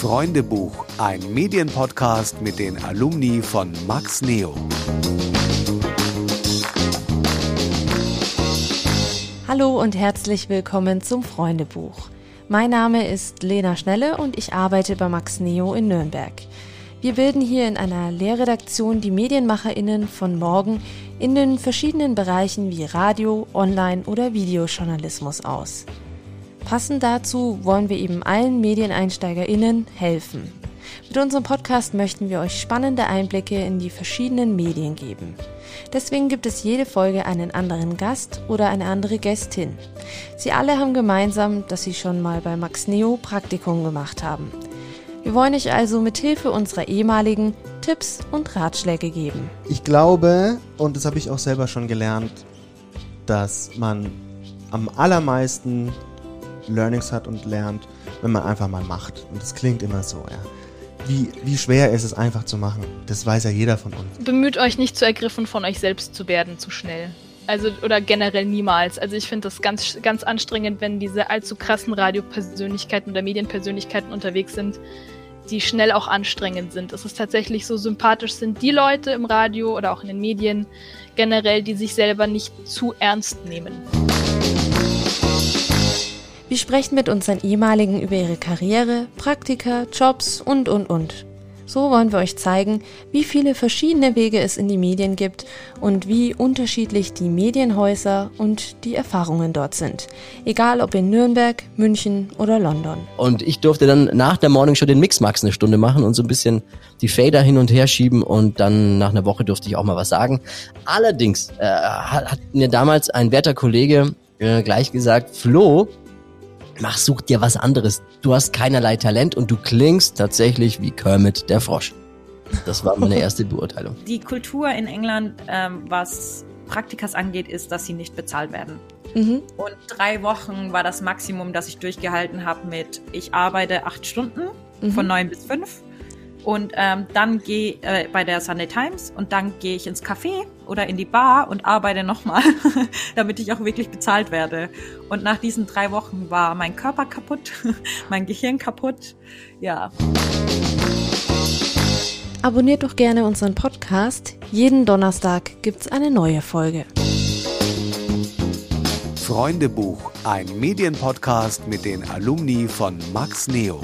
Freundebuch, ein Medienpodcast mit den Alumni von Max Neo. Hallo und herzlich willkommen zum Freundebuch. Mein Name ist Lena Schnelle und ich arbeite bei Max Neo in Nürnberg. Wir bilden hier in einer Lehrredaktion die MedienmacherInnen von morgen in den verschiedenen Bereichen wie Radio, Online- oder Videojournalismus aus. Passend dazu wollen wir eben allen MedieneinsteigerInnen helfen. Mit unserem Podcast möchten wir euch spannende Einblicke in die verschiedenen Medien geben. Deswegen gibt es jede Folge einen anderen Gast oder eine andere Gästin. Sie alle haben gemeinsam, dass sie schon mal bei Max Neo Praktikum gemacht haben. Wir wollen euch also mit Hilfe unserer ehemaligen Tipps und Ratschläge geben. Ich glaube, und das habe ich auch selber schon gelernt, dass man am allermeisten Learnings hat und lernt, wenn man einfach mal macht. Und das klingt immer so, ja. Wie, wie schwer ist es einfach zu machen? Das weiß ja jeder von uns. Bemüht euch nicht zu ergriffen von euch selbst zu werden zu schnell. Also, oder generell niemals. Also ich finde das ganz, ganz anstrengend, wenn diese allzu krassen Radiopersönlichkeiten oder Medienpersönlichkeiten unterwegs sind, die schnell auch anstrengend sind. Es ist tatsächlich so sympathisch sind die Leute im Radio oder auch in den Medien generell, die sich selber nicht zu ernst nehmen. Wir sprechen mit unseren ehemaligen über ihre Karriere, Praktika, Jobs und, und, und. So wollen wir euch zeigen, wie viele verschiedene Wege es in die Medien gibt und wie unterschiedlich die Medienhäuser und die Erfahrungen dort sind. Egal ob in Nürnberg, München oder London. Und ich durfte dann nach der Morning Show den Mixmax eine Stunde machen und so ein bisschen die Fader hin und her schieben und dann nach einer Woche durfte ich auch mal was sagen. Allerdings äh, hat, mir damals ein werter Kollege äh, gleich gesagt, Flo, mach, such dir was anderes. Du hast keinerlei Talent und du klingst tatsächlich wie Kermit der Frosch. Das war meine erste Beurteilung. Die Kultur in England, ähm, was Praktikas angeht, ist, dass sie nicht bezahlt werden. Mhm. Und drei Wochen war das Maximum, das ich durchgehalten habe mit, ich arbeite acht Stunden mhm. von neun bis fünf und ähm, dann gehe äh, bei der Sunday Times und dann gehe ich ins Café oder in die Bar und arbeite nochmal, damit ich auch wirklich bezahlt werde. Und nach diesen drei Wochen war mein Körper kaputt, mein Gehirn kaputt. Ja. Abonniert doch gerne unseren Podcast. Jeden Donnerstag gibt's eine neue Folge. Freundebuch, ein Medienpodcast mit den Alumni von Max Neo.